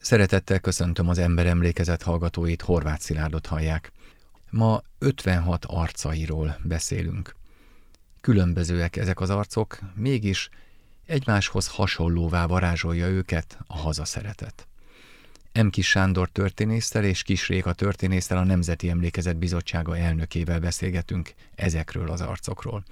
Szeretettel köszöntöm az ember emlékezet hallgatóit, Horváth Szilárdot hallják. Ma 56 arcairól beszélünk. Különbözőek ezek az arcok, mégis egymáshoz hasonlóvá varázsolja őket a hazaszeretet. M. Kis Sándor történésztel és Kis Réka történésztel a Nemzeti Emlékezet Bizottsága elnökével beszélgetünk ezekről az arcokról.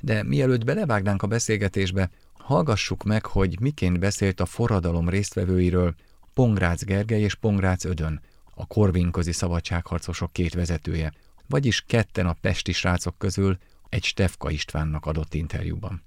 De mielőtt belevágnánk a beszélgetésbe, hallgassuk meg, hogy miként beszélt a forradalom résztvevőiről Pongrác Gergely és Pongrác Ödön, a korvinközi szabadságharcosok két vezetője, vagyis ketten a pesti srácok közül egy Stefka Istvánnak adott interjúban.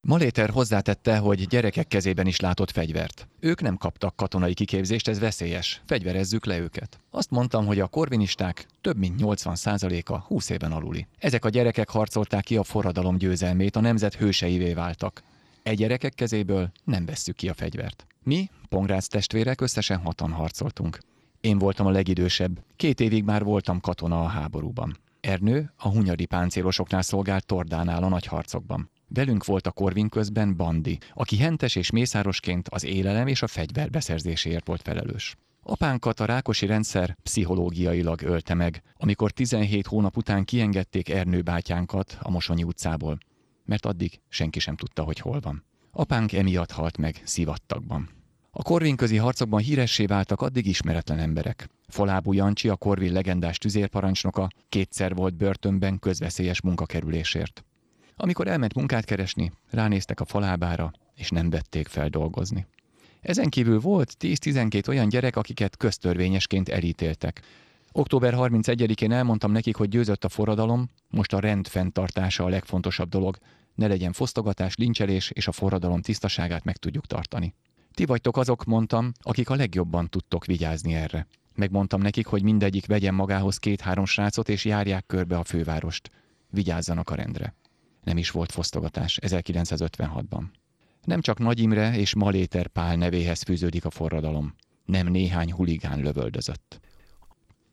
Maléter hozzátette, hogy gyerekek kezében is látott fegyvert. Ők nem kaptak katonai kiképzést, ez veszélyes. Fegyverezzük le őket. Azt mondtam, hogy a korvinisták több mint 80%-a 20 éven aluli. Ezek a gyerekek harcolták ki a forradalom győzelmét, a nemzet hőseivé váltak. Egy gyerekek kezéből nem vesszük ki a fegyvert. Mi, Pongrác testvérek, összesen hatan harcoltunk. Én voltam a legidősebb, két évig már voltam katona a háborúban. Ernő a hunyadi páncélosoknál szolgált Tordánál a nagyharcokban. Velünk volt a Korvin közben Bandi, aki hentes és mészárosként az élelem és a fegyver beszerzéséért volt felelős. Apánkat a rákosi rendszer pszichológiailag ölte meg, amikor 17 hónap után kiengedték Ernő bátyánkat a Mosonyi utcából, mert addig senki sem tudta, hogy hol van. Apánk emiatt halt meg szivattakban. A korvinközi harcokban híressé váltak addig ismeretlen emberek. Folábú Jancsi, a Korvin legendás tüzérparancsnoka, kétszer volt börtönben közveszélyes munkakerülésért. Amikor elment munkát keresni, ránéztek a falábára, és nem vették fel dolgozni. Ezen kívül volt 10-12 olyan gyerek, akiket köztörvényesként elítéltek. Október 31-én elmondtam nekik, hogy győzött a forradalom, most a rend fenntartása a legfontosabb dolog, ne legyen fosztogatás, lincselés, és a forradalom tisztaságát meg tudjuk tartani. Ti vagytok azok, mondtam, akik a legjobban tudtok vigyázni erre. Megmondtam nekik, hogy mindegyik vegyen magához két-három srácot, és járják körbe a fővárost. Vigyázzanak a rendre. Nem is volt fosztogatás 1956-ban. Nem csak Nagy Imre és Maléter Pál nevéhez fűződik a forradalom. Nem néhány huligán lövöldözött.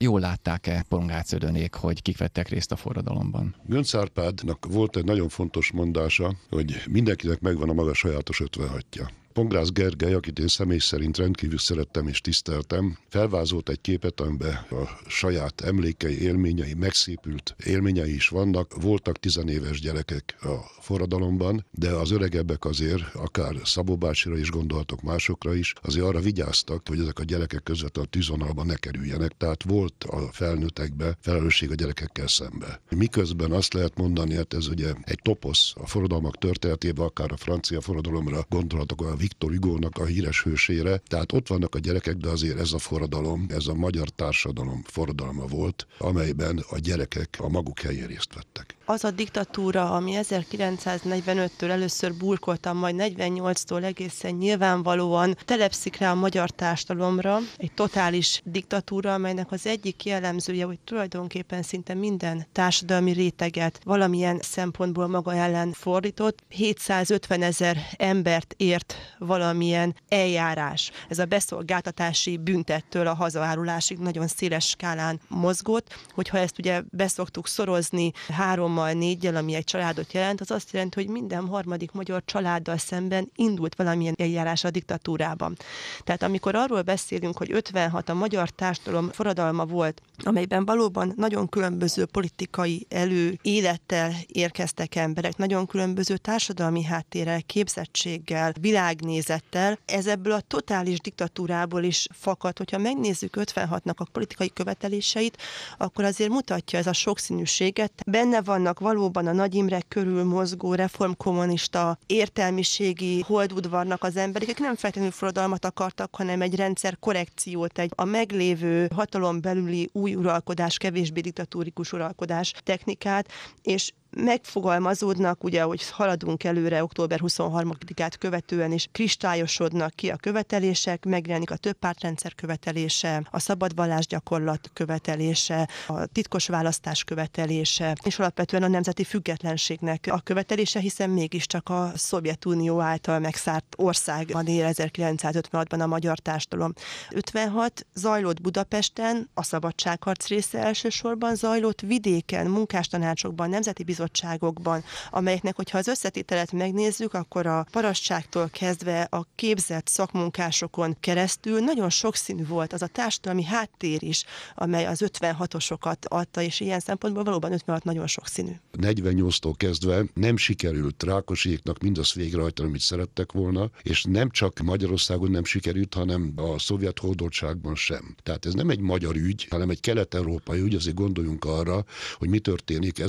Jól látták-e Pongácödönék, hogy kik vettek részt a forradalomban? Gönc Árpádnak volt egy nagyon fontos mondása, hogy mindenkinek megvan a maga sajátos 56-ja. Pongrász Gergely, akit én személy szerint rendkívül szerettem és tiszteltem, felvázolt egy képet, amiben a saját emlékei, élményei, megszépült élményei is vannak. Voltak tizenéves gyerekek a forradalomban, de az öregebbek azért, akár Szabó bácsira is gondoltok másokra is, azért arra vigyáztak, hogy ezek a gyerekek között a tűzonalba ne kerüljenek. Tehát volt a felnőttekbe felelősség a gyerekekkel szembe. Miközben azt lehet mondani, hát ez ugye egy toposz a forradalmak történetében, akár a francia forradalomra gondolatok Viktor Hugo-nak a híres hősére. Tehát ott vannak a gyerekek, de azért ez a forradalom, ez a magyar társadalom forradalma volt, amelyben a gyerekek a maguk helyén részt vettek az a diktatúra, ami 1945-től először burkoltam, majd 48-tól egészen nyilvánvalóan telepszik rá a magyar társadalomra, egy totális diktatúra, amelynek az egyik jellemzője, hogy tulajdonképpen szinte minden társadalmi réteget valamilyen szempontból maga ellen fordított. 750 ezer embert ért valamilyen eljárás. Ez a beszolgáltatási büntettől a hazaárulásig nagyon széles skálán mozgott, hogyha ezt ugye beszoktuk szorozni három hárommal, négyel, ami egy családot jelent, az azt jelenti, hogy minden harmadik magyar családdal szemben indult valamilyen eljárás a diktatúrában. Tehát amikor arról beszélünk, hogy 56 a magyar társadalom forradalma volt, amelyben valóban nagyon különböző politikai elő élettel érkeztek emberek, nagyon különböző társadalmi háttérrel, képzettséggel, világnézettel, ez ebből a totális diktatúrából is fakad. Hogyha megnézzük 56-nak a politikai követeléseit, akkor azért mutatja ez a sokszínűséget. Benne vannak vannak valóban a Nagy Imre körül mozgó reformkommunista értelmiségi holdudvarnak az emberek, akik nem feltétlenül forradalmat akartak, hanem egy rendszer korrekciót, egy a meglévő hatalom belüli új uralkodás, kevésbé diktatúrikus uralkodás technikát, és megfogalmazódnak, ugye, hogy haladunk előre október 23-át követően is kristályosodnak ki a követelések, megjelenik a több pártrendszer követelése, a szabad gyakorlat követelése, a titkos választás követelése, és alapvetően a nemzeti függetlenségnek a követelése, hiszen mégiscsak a Szovjetunió által megszárt országban él 1956-ban a magyar társadalom. 56 zajlott Budapesten, a szabadságharc része elsősorban zajlott vidéken, munkástanácsokban, nemzeti bizottságokban, amelyeknek, hogyha az összetételet megnézzük, akkor a parasságtól kezdve a képzett szakmunkásokon keresztül nagyon sokszínű volt az a társadalmi háttér is, amely az 56-osokat adta, és ilyen szempontból valóban 56 nagyon sokszínű. 48-tól kezdve nem sikerült Rákosiéknak mindazt végrehajtani, amit szerettek volna, és nem csak Magyarországon nem sikerült, hanem a szovjet hódoltságban sem. Tehát ez nem egy magyar ügy, hanem egy kelet-európai ügy, azért gondoljunk arra, hogy mi történik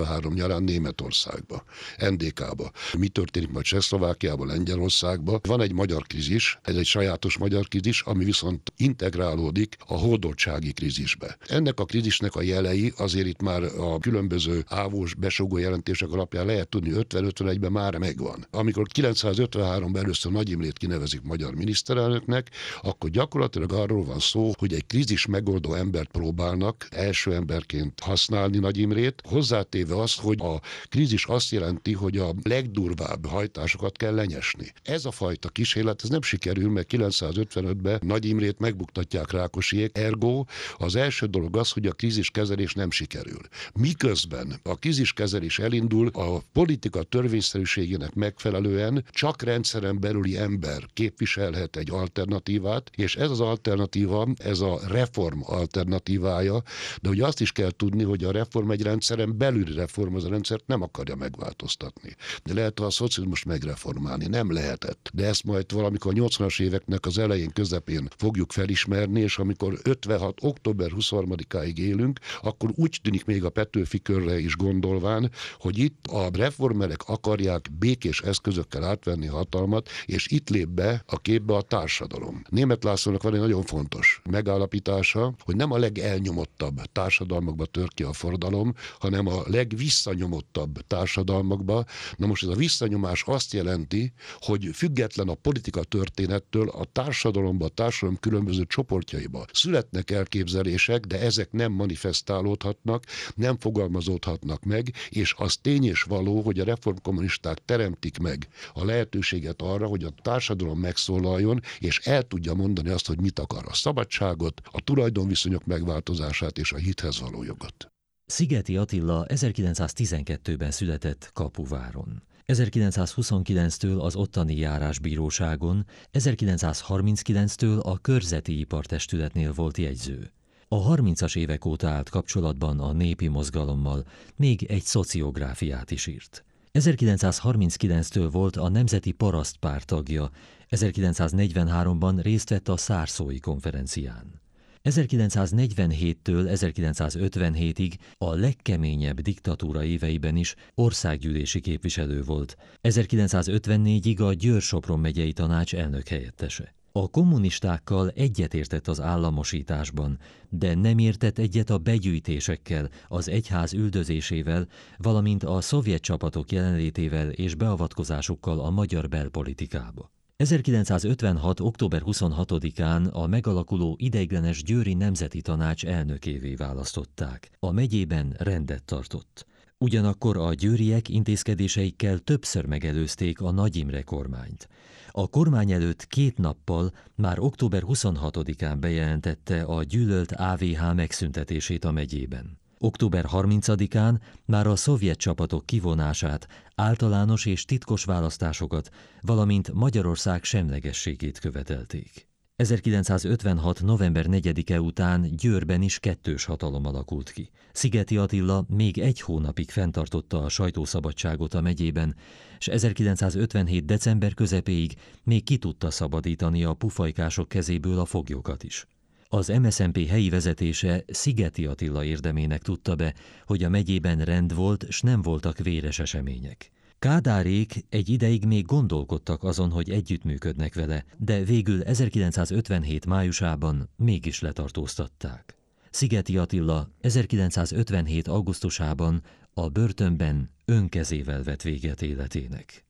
1953 nyarán Németországba, NDK-ba, mi történik majd Csehszlovákiában, Lengyelországban. Van egy magyar krízis, ez egy sajátos magyar krízis, ami viszont integrálódik a hódoltsági krízisbe. Ennek a krízisnek a jelei azért itt már a különböző ávós besogó jelentések alapján lehet tudni, 50-51-ben már megvan. Amikor 953-ban először Nagy Imrét kinevezik magyar miniszterelnöknek, akkor gyakorlatilag arról van szó, hogy egy krízis megoldó embert próbálnak első emberként használni Nagy Imrét, hozzátéve azt, hogy a krízis azt jelenti, hogy a legdurvább hajtásokat kell lenyesni. Ez a fajta kísérlet, ez nem sikerül, mert 955-ben Nagy Imrét megbuktatják Rákosiék, ergo az első dolog az, hogy a kríziskezelés nem sikerül. Miközben a kríziskezelés elindul, a politika törvényszerűségének megfelelően csak rendszeren belüli ember képviselhet egy alternatívát, és ez az alternatíva, ez a reform alternatívája, de ugye azt is kell tudni, hogy a reform egy rendszeren belüli reform, a rendszert nem akarja megváltoztatni. De lehet a szocializmus megreformálni, nem lehetett. De ezt majd valamikor a 80-as éveknek az elején, közepén fogjuk felismerni, és amikor 56. október 23-áig élünk, akkor úgy tűnik még a Petőfi körre is gondolván, hogy itt a reformerek akarják békés eszközökkel átvenni hatalmat, és itt lép be a képbe a társadalom. Német Lászlónak van egy nagyon fontos megállapítása, hogy nem a legelnyomottabb társadalmakba tör ki a forradalom, hanem a legvisszanyomottabb társadalmakba. Na most ez a visszanyomás azt jelenti, hogy független a politika történettől a társadalomba, a társadalom különböző csoportjaiba születnek elképzelések, de ezek nem manifestálódhatnak, nem fogalmazódhatnak meg, és az tény és való, hogy a reformkommunisták teremtik meg a lehetőséget arra, hogy a társadalom megszólaljon, és el tudja mondani azt, hogy mit akar a szabadságot, a tulajdonviszonyok megváltozását és a hithez való jogot. Szigeti Attila 1912-ben született Kapuváron. 1929-től az ottani járásbíróságon, 1939-től a körzeti ipartestületnél volt jegyző. A 30-as évek óta állt kapcsolatban a népi mozgalommal, még egy szociográfiát is írt. 1939-től volt a Nemzeti Parasztpárt tagja, 1943-ban részt vett a Szárszói konferencián. 1947-től 1957-ig a legkeményebb diktatúra éveiben is országgyűlési képviselő volt, 1954-ig a Győr-Sopron megyei tanács elnök helyettese. A kommunistákkal egyetértett az államosításban, de nem értett egyet a begyűjtésekkel, az egyház üldözésével, valamint a szovjet csapatok jelenlétével és beavatkozásukkal a magyar belpolitikába. 1956. október 26-án a megalakuló ideiglenes Győri Nemzeti Tanács elnökévé választották. A megyében rendet tartott. Ugyanakkor a győriek intézkedéseikkel többször megelőzték a Nagy Imre kormányt. A kormány előtt két nappal, már október 26-án bejelentette a gyűlölt AVH megszüntetését a megyében. Október 30-án már a szovjet csapatok kivonását, általános és titkos választásokat, valamint Magyarország semlegességét követelték. 1956. november 4-e után Győrben is kettős hatalom alakult ki. Szigeti Attila még egy hónapig fenntartotta a sajtószabadságot a megyében, és 1957. december közepéig még ki tudta szabadítani a pufajkások kezéből a foglyokat is. Az MSZNP helyi vezetése Szigeti Attila érdemének tudta be, hogy a megyében rend volt, s nem voltak véres események. Kádárék egy ideig még gondolkodtak azon, hogy együttműködnek vele, de végül 1957 májusában mégis letartóztatták. Szigeti Attila 1957. augusztusában a börtönben önkezével vett véget életének.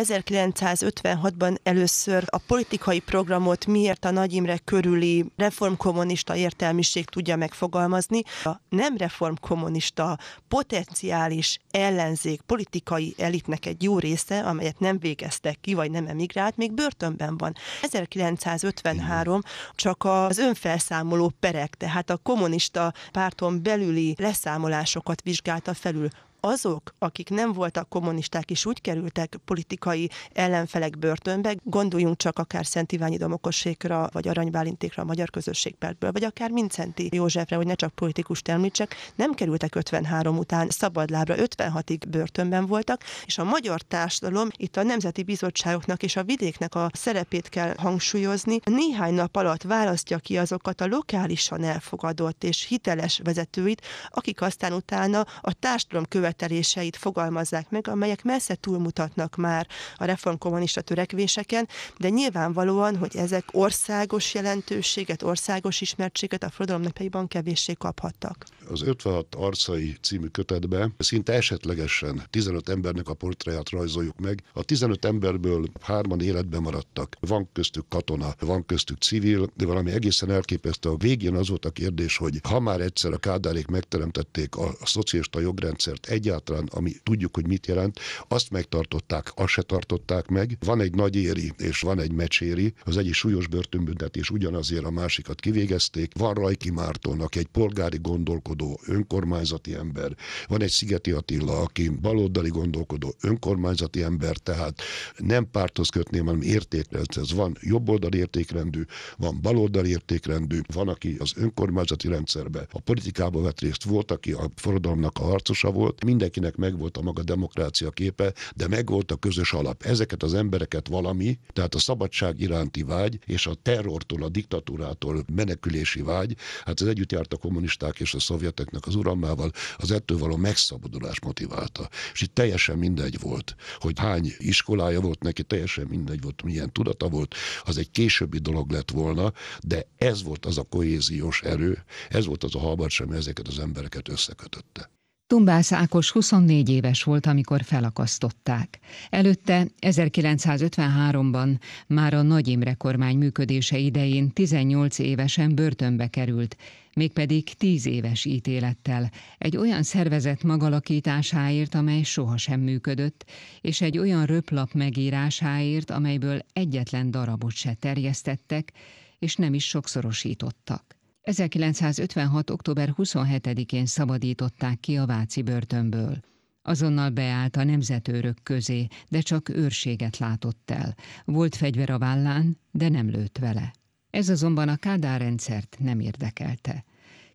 1956-ban először a politikai programot miért a Nagy Imre körüli reformkommunista értelmiség tudja megfogalmazni. A nem reformkommunista potenciális ellenzék politikai elitnek egy jó része, amelyet nem végeztek ki, vagy nem emigrált, még börtönben van. 1953 csak az önfelszámoló perek, tehát a kommunista párton belüli leszámolásokat vizsgálta felül azok, akik nem voltak kommunisták és úgy kerültek politikai ellenfelek börtönbe, gondoljunk csak akár Szent Iványi Domokosékra, vagy Aranybálintékra a magyar közösségpertből, vagy akár Mincenti Józsefre, hogy ne csak politikust említsek, nem kerültek 53 után szabadlábra, 56-ig börtönben voltak, és a magyar társadalom itt a nemzeti bizottságoknak és a vidéknek a szerepét kell hangsúlyozni. Néhány nap alatt választja ki azokat a lokálisan elfogadott és hiteles vezetőit, akik aztán utána a társadalom követeléseit fogalmazzák meg, amelyek messze túlmutatnak már a reformkommunista törekvéseken, de nyilvánvalóan, hogy ezek országos jelentőséget, országos ismertséget a forradalom napjaiban kevéssé kaphattak. Az 56 arcai című kötetbe szinte esetlegesen 15 embernek a portréját rajzoljuk meg. A 15 emberből hárman életben maradtak. Van köztük katona, van köztük civil, de valami egészen elképesztő. A végén az volt a kérdés, hogy ha már egyszer a kádárék megteremtették a, szocialista jogrendszert egyáltalán, ami tudjuk, hogy mit jelent, azt megtartották, azt se tartották meg. Van egy nagy éri és van egy mecséri, az egyik súlyos börtönbüntetés ugyanazért a másikat kivégezték. Van Rajki Mártonnak egy polgári gondolkodó, önkormányzati ember. Van egy Szigeti Attila, aki baloldali gondolkodó, önkormányzati ember, tehát nem párthoz kötném, hanem értékrendhez. Van jobboldali értékrendű, van baloldali értékrendű, van, aki az önkormányzati rendszerbe, a politikába vett részt, volt, aki a forradalomnak a harcosa volt, mindenkinek megvolt a maga demokrácia képe, de megvolt a közös alap. Ezeket az embereket valami, tehát a szabadság iránti vágy és a terrortól, a diktatúrától menekülési vágy, hát ez együtt járt a kommunisták és a szovjeteknek az uralmával, az ettől való megszabadulás motiválta. És itt teljesen mindegy volt, hogy hány iskolája volt neki, teljesen mindegy volt, milyen tudata volt, az egy későbbi dolog lett volna, de ez volt az a kohéziós erő, ez volt az a halbarcs, ami ezeket az embereket összekötötte. Tumbász Ákos 24 éves volt, amikor felakasztották. Előtte 1953-ban már a Nagy Imre kormány működése idején 18 évesen börtönbe került, mégpedig 10 éves ítélettel, egy olyan szervezet magalakításáért, amely sohasem működött, és egy olyan röplap megírásáért, amelyből egyetlen darabot se terjesztettek, és nem is sokszorosítottak. 1956. október 27-én szabadították ki a Váci börtönből. Azonnal beállt a nemzetőrök közé, de csak őrséget látott el. Volt fegyver a vállán, de nem lőtt vele. Ez azonban a Kádár rendszert nem érdekelte.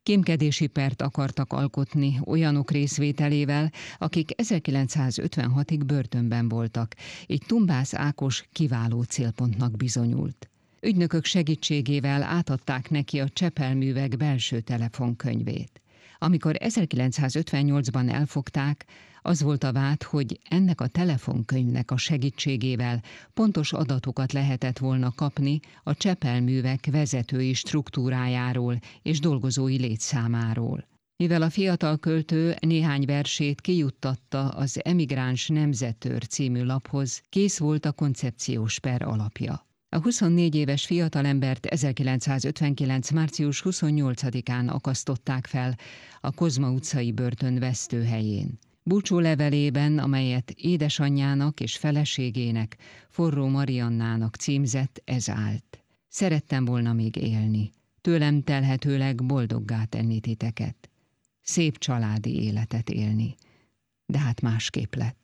Kémkedési pert akartak alkotni olyanok részvételével, akik 1956-ig börtönben voltak, így Tumbász Ákos kiváló célpontnak bizonyult. Ügynökök segítségével átadták neki a Csepelművek belső telefonkönyvét. Amikor 1958-ban elfogták, az volt a vád, hogy ennek a telefonkönyvnek a segítségével pontos adatokat lehetett volna kapni a Csepelművek vezetői struktúrájáról és dolgozói létszámáról. Mivel a fiatal költő néhány versét kijuttatta az Emigráns Nemzetőr című laphoz, kész volt a koncepciós per alapja. A 24 éves fiatalembert 1959. március 28-án akasztották fel a Kozma utcai börtön vesztőhelyén. Búcsú levelében, amelyet édesanyjának és feleségének, forró Mariannának címzett, ez állt. Szerettem volna még élni, tőlem telhetőleg boldoggá tenni titeket. Szép családi életet élni. De hát másképp lett.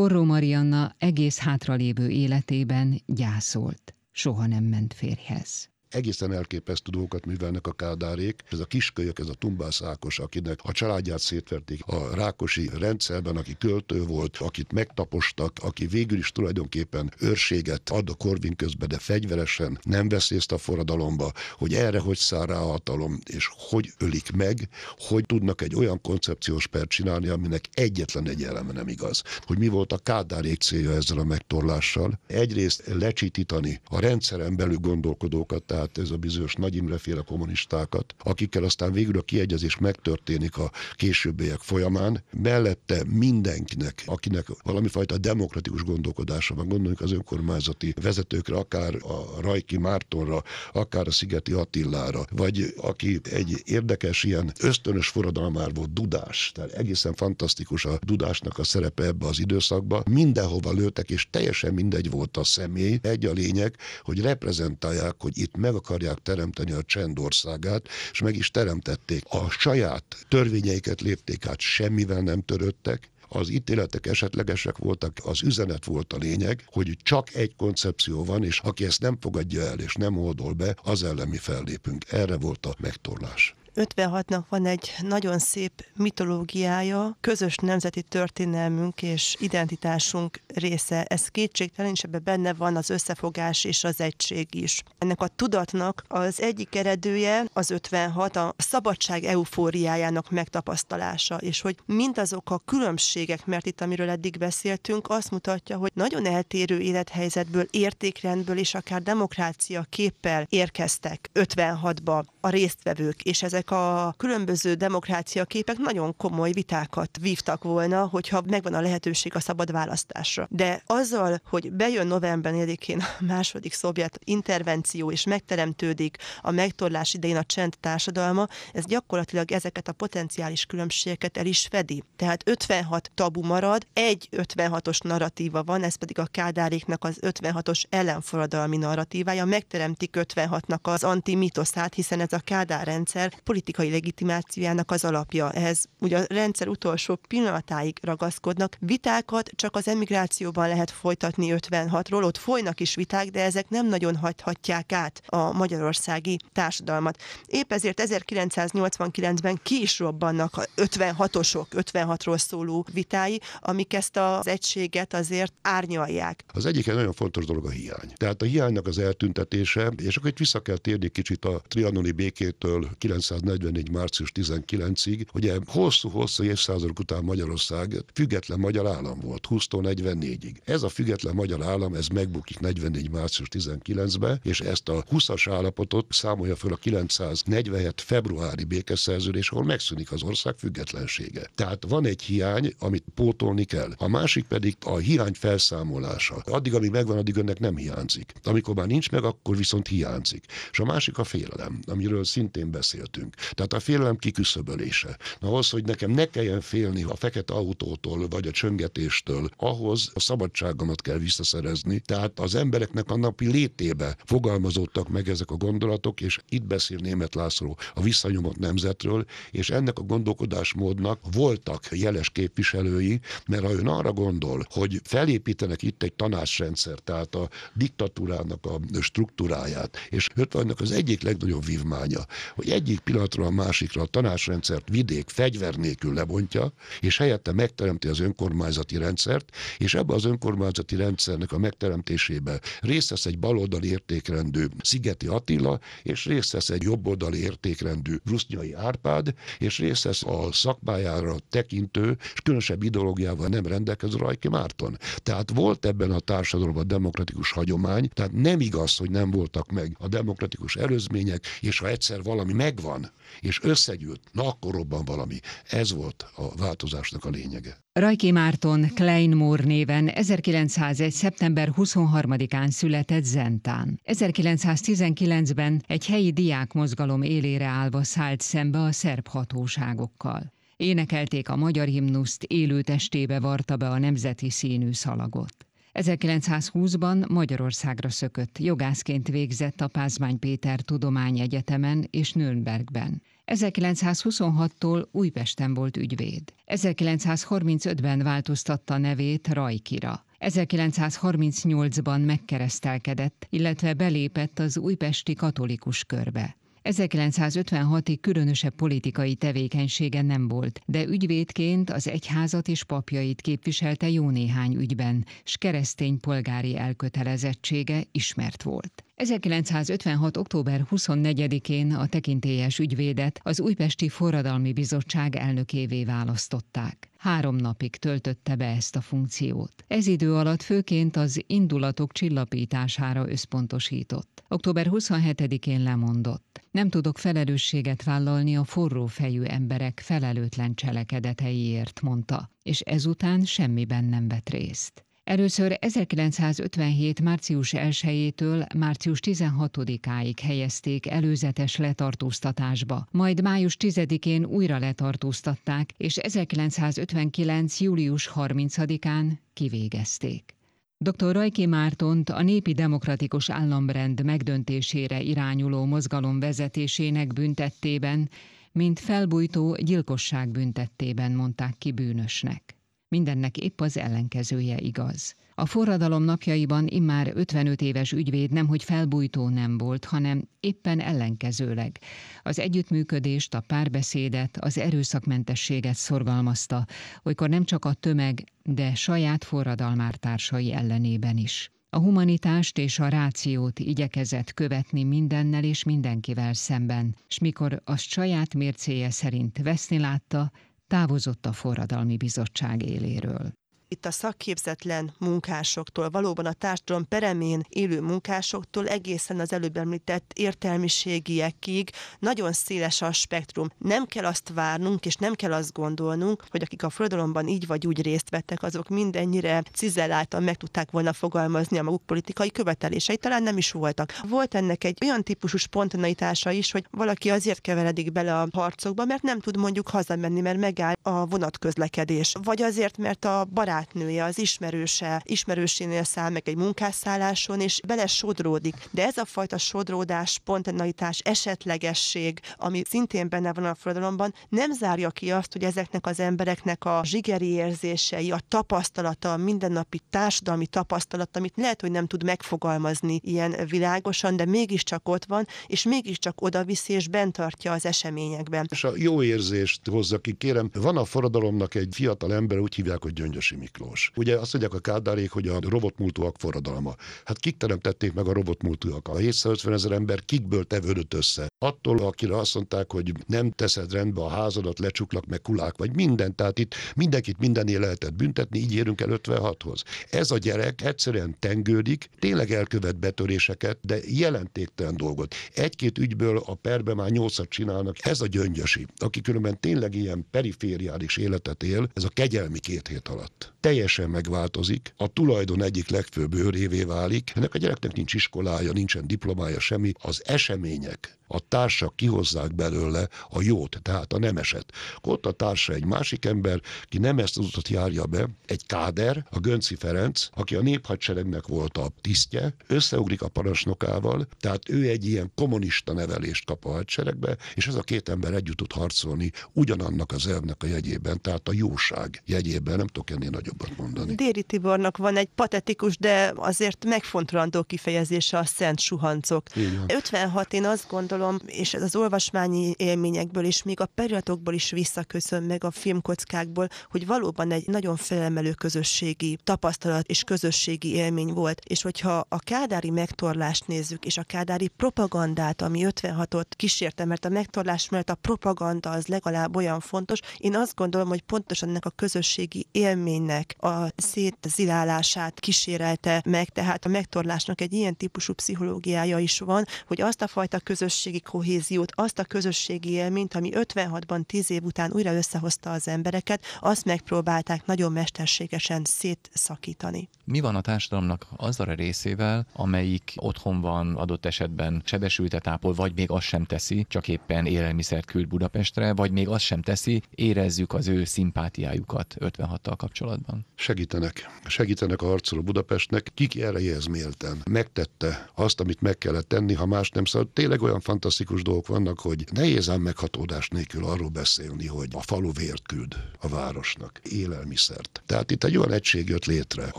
Forró Marianna egész hátralévő életében gyászolt, soha nem ment férjhez egészen elképesztő dolgokat művelnek a kádárék. Ez a kiskölyök, ez a Tumbász Ákos, akinek a családját szétverték a Rákosi rendszerben, aki költő volt, akit megtapostak, aki végül is tulajdonképpen őrséget ad a Korvin közben, de fegyveresen nem vesz részt a forradalomba, hogy erre hogy száll rá a hatalom, és hogy ölik meg, hogy tudnak egy olyan koncepciós pert csinálni, aminek egyetlen egy eleme nem igaz. Hogy mi volt a kádárék célja ezzel a megtorlással? Egyrészt lecsitítani a rendszeren belül gondolkodókat, tehát tehát ez a bizonyos Nagy Imre féle kommunistákat, akikkel aztán végül a kiegyezés megtörténik a későbbiek folyamán. Mellette mindenkinek, akinek valami fajta demokratikus gondolkodása van, gondoljuk az önkormányzati vezetőkre, akár a Rajki Mártonra, akár a Szigeti Attilára, vagy aki egy érdekes ilyen ösztönös forradalmár volt, Dudás. Tehát egészen fantasztikus a Dudásnak a szerepe ebbe az időszakba. Mindenhova lőtek, és teljesen mindegy volt a személy. Egy a lényeg, hogy reprezentálják, hogy itt meg meg akarják teremteni a csendországát, és meg is teremtették. A saját törvényeiket lépték át, semmivel nem törődtek, az ítéletek esetlegesek voltak, az üzenet volt a lényeg, hogy csak egy koncepció van, és aki ezt nem fogadja el és nem oldol be, az ellen mi fellépünk. Erre volt a megtorlás. 56-nak van egy nagyon szép mitológiája, közös nemzeti történelmünk és identitásunk része. Ez kétségtelen, és ebben benne van az összefogás és az egység is. Ennek a tudatnak az egyik eredője az 56, a szabadság eufóriájának megtapasztalása, és hogy mindazok a különbségek, mert itt amiről eddig beszéltünk, azt mutatja, hogy nagyon eltérő élethelyzetből, értékrendből és akár demokrácia képpel érkeztek 56-ba a résztvevők, és ezek ezek a különböző demokrácia képek nagyon komoly vitákat vívtak volna, hogyha megvan a lehetőség a szabad választásra. De azzal, hogy bejön november 4-én a második szovjet intervenció, és megteremtődik a megtorlás idején a csend társadalma, ez gyakorlatilag ezeket a potenciális különbségeket el is fedi. Tehát 56 tabu marad, egy 56-os narratíva van, ez pedig a Kádáréknak az 56-os ellenforradalmi narratívája, megteremtik 56-nak az antimitoszát, hiszen ez a Kádár rendszer politikai legitimációjának az alapja. Ehhez ugye a rendszer utolsó pillanatáig ragaszkodnak. Vitákat csak az emigrációban lehet folytatni 56-ról, ott folynak is viták, de ezek nem nagyon hagyhatják át a magyarországi társadalmat. Épp ezért 1989-ben ki is robbannak a 56-osok, 56-ról szóló vitái, amik ezt az egységet azért árnyalják. Az egyik egy nagyon fontos dolog a hiány. Tehát a hiánynak az eltüntetése, és akkor itt vissza kell térni kicsit a trianoni békétől 900 1944. március 19-ig, ugye hosszú-hosszú évszázadok után Magyarország független magyar állam volt, 20-44-ig. Ez a független magyar állam, ez megbukik 44. március 19-be, és ezt a 20-as állapotot számolja föl a 947. februári békeszerződés, ahol megszűnik az ország függetlensége. Tehát van egy hiány, amit pótolni kell. A másik pedig a hiány felszámolása. Addig, amíg megvan, addig önnek nem hiányzik. Amikor már nincs meg, akkor viszont hiányzik. És a másik a félelem, amiről szintén beszéltünk. Tehát a félelem kiküszöbölése. Na ahhoz, hogy nekem ne kelljen félni a fekete autótól, vagy a csöngetéstől, ahhoz a szabadságomat kell visszaszerezni. Tehát az embereknek a napi létébe fogalmazódtak meg ezek a gondolatok, és itt beszél német László a visszanyomott nemzetről, és ennek a gondolkodásmódnak voltak jeles képviselői, mert ha ön arra gondol, hogy felépítenek itt egy tanácsrendszer, tehát a diktatúrának a struktúráját, és vannak az egyik legnagyobb vívmánya, hogy egyik pillanat pillanatról a másikra a tanácsrendszert vidék fegyver nélkül lebontja, és helyette megteremti az önkormányzati rendszert, és ebbe az önkormányzati rendszernek a megteremtésébe részt vesz egy baloldali értékrendű Szigeti Attila, és részt vesz egy jobboldali értékrendű Brusznyai Árpád, és részt vesz a szakmájára tekintő, és különösebb ideológiával nem rendelkező Rajki Márton. Tehát volt ebben a társadalomban demokratikus hagyomány, tehát nem igaz, hogy nem voltak meg a demokratikus előzmények, és ha egyszer valami megvan, és összegyűlt, na akkor robban valami. Ez volt a változásnak a lényege. Rajki Márton Klein Moore néven 1901. szeptember 23-án született Zentán. 1919-ben egy helyi diákmozgalom élére állva szállt szembe a szerb hatóságokkal. Énekelték a magyar himnuszt, élő testébe varta be a nemzeti színű szalagot. 1920-ban Magyarországra szökött, jogászként végzett a Pázmány Péter Tudományegyetemen és Nürnbergben. 1926-tól Újpesten volt ügyvéd. 1935-ben változtatta nevét Rajkira. 1938-ban megkeresztelkedett, illetve belépett az újpesti katolikus körbe. 1956-ig különösebb politikai tevékenysége nem volt, de ügyvédként az egyházat és papjait képviselte jó néhány ügyben, s keresztény polgári elkötelezettsége ismert volt. 1956. október 24-én a tekintélyes ügyvédet az Újpesti Forradalmi Bizottság elnökévé választották. Három napig töltötte be ezt a funkciót. Ez idő alatt főként az indulatok csillapítására összpontosított. Október 27-én lemondott. Nem tudok felelősséget vállalni a forró fejű emberek felelőtlen cselekedeteiért, mondta, és ezután semmiben nem vett részt. Először 1957. március 1-től március 16-áig helyezték előzetes letartóztatásba, majd május 10-én újra letartóztatták, és 1959. július 30-án kivégezték. Dr. Rajki Mártont a népi demokratikus államrend megdöntésére irányuló mozgalom vezetésének büntettében, mint felbújtó gyilkosság büntettében mondták ki bűnösnek. Mindennek épp az ellenkezője igaz. A forradalom napjaiban immár 55 éves ügyvéd nemhogy felbújtó nem volt, hanem éppen ellenkezőleg. Az együttműködést, a párbeszédet, az erőszakmentességet szorgalmazta, olykor nem csak a tömeg, de saját forradalmártársai ellenében is. A humanitást és a rációt igyekezett követni mindennel és mindenkivel szemben, s mikor azt saját mércéje szerint veszni látta, távozott a forradalmi bizottság éléről itt a szakképzetlen munkásoktól, valóban a társadalom peremén élő munkásoktól egészen az előbb említett értelmiségiekig nagyon széles a spektrum. Nem kell azt várnunk, és nem kell azt gondolnunk, hogy akik a forradalomban így vagy úgy részt vettek, azok mindennyire cizelláltan meg tudták volna fogalmazni a maguk politikai követeléseit, talán nem is voltak. Volt ennek egy olyan típusú spontaneitása is, hogy valaki azért keveredik bele a harcokba, mert nem tud mondjuk hazamenni, mert megáll a vonatközlekedés, vagy azért, mert a barát barátnője, az ismerőse, ismerősénél száll meg egy munkásszálláson, és bele sodródik. De ez a fajta sodródás, spontaneitás, esetlegesség, ami szintén benne van a forradalomban, nem zárja ki azt, hogy ezeknek az embereknek a zsigeri érzései, a tapasztalata, a mindennapi társadalmi tapasztalat, amit lehet, hogy nem tud megfogalmazni ilyen világosan, de mégiscsak ott van, és mégiscsak oda viszi és bent tartja az eseményekben. És a jó érzést hozza ki, kérem, van a forradalomnak egy fiatal ember, úgy hívják, hogy Gyöngyösi Miklós. Ugye azt mondják a Kádárék, hogy a robotmúltúak forradalma. Hát kik teremtették meg a robotmúltúak? A 750 ezer ember kikből tevődött össze? Attól, akire azt mondták, hogy nem teszed rendbe a házadat, lecsuklak meg kulák, vagy minden. Tehát itt mindenkit mindennél lehetett büntetni, így érünk el 56-hoz. Ez a gyerek egyszerűen tengődik, tényleg elkövet betöréseket, de jelentéktelen dolgot. Egy-két ügyből a perbe már nyolcat csinálnak. Ez a gyöngyösi, aki különben tényleg ilyen perifériális életet él, ez a kegyelmi két hét alatt teljesen megváltozik, a tulajdon egyik legfőbb őrévé válik, ennek a gyereknek nincs iskolája, nincsen diplomája, semmi, az események a társak kihozzák belőle a jót, tehát a nemeset. Ott a társa egy másik ember, ki nem ezt az utat járja be, egy káder, a Gönci Ferenc, aki a néphadseregnek volt a tisztje, összeugrik a parancsnokával, tehát ő egy ilyen kommunista nevelést kap a hadseregbe, és ez a két ember együtt tud harcolni ugyanannak az elvnek a jegyében, tehát a jóság jegyében, nem tudok ennél nagyobbat mondani. Déri Tibornak van egy patetikus, de azért megfontolandó kifejezése a szent suhancok. 56 én azt gondolom, gondolom, és ez az olvasmányi élményekből is, még a periatokból is visszaköszön meg a filmkockákból, hogy valóban egy nagyon felemelő közösségi tapasztalat és közösségi élmény volt. És hogyha a kádári megtorlást nézzük, és a kádári propagandát, ami 56-ot kísérte, mert a megtorlás mellett a propaganda az legalább olyan fontos, én azt gondolom, hogy pontosan ennek a közösségi élménynek a szétzilálását kísérelte meg, tehát a megtorlásnak egy ilyen típusú pszichológiája is van, hogy azt a fajta közösség közösségi kohéziót, azt a közösségi élményt, ami 56-ban 10 év után újra összehozta az embereket, azt megpróbálták nagyon mesterségesen szétszakítani. Mi van a társadalomnak azzal a részével, amelyik otthon van adott esetben sebesültet ápol, vagy még azt sem teszi, csak éppen élelmiszert küld Budapestre, vagy még azt sem teszi, érezzük az ő szimpátiájukat 56-tal kapcsolatban? Segítenek. Segítenek a harcoló Budapestnek. Kiki erejéhez mélten. Megtette azt, amit meg kellett tenni, ha más nem szólt. Tényleg olyan fantasztikus dolgok vannak, hogy nehéz ám meghatódás nélkül arról beszélni, hogy a falu vért küld a városnak, élelmiszert. Tehát itt egy olyan egység jött létre.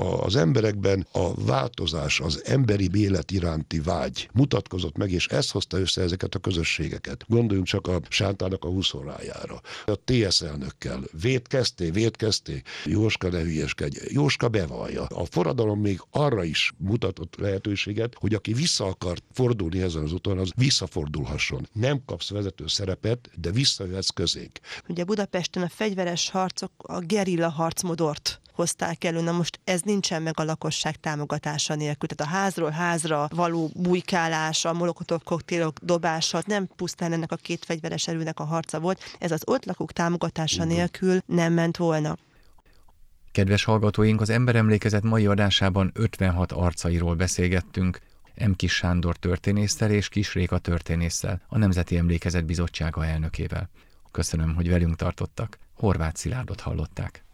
Az emberekben a változás, az emberi élet iránti vágy mutatkozott meg, és ez hozta össze ezeket a közösségeket. Gondoljunk csak a Sántának a húszorájára. A TSZ elnökkel. Védkezté, védkezté. Jóska ne hülyeskedj. Jóska bevallja. A forradalom még arra is mutatott lehetőséget, hogy aki vissza akart fordulni ezen az úton, az visszafordul fordulhasson. Nem kapsz vezető szerepet, de visszajöhetsz közénk. Ugye Budapesten a fegyveres harcok a gerilla harcmodort hozták elő. Na most ez nincsen meg a lakosság támogatása nélkül. Tehát a házról házra való bujkálás, a molokotov koktélok dobása nem pusztán ennek a két fegyveres erőnek a harca volt, ez az ott lakók támogatása nélkül nem ment volna. Kedves hallgatóink, az Emberemlékezet mai adásában 56 arcairól beszélgettünk. M. Kis Sándor történésszel és Kis Réka történésszel, a Nemzeti Emlékezet Bizottsága elnökével. Köszönöm, hogy velünk tartottak. Horváth Szilárdot hallották.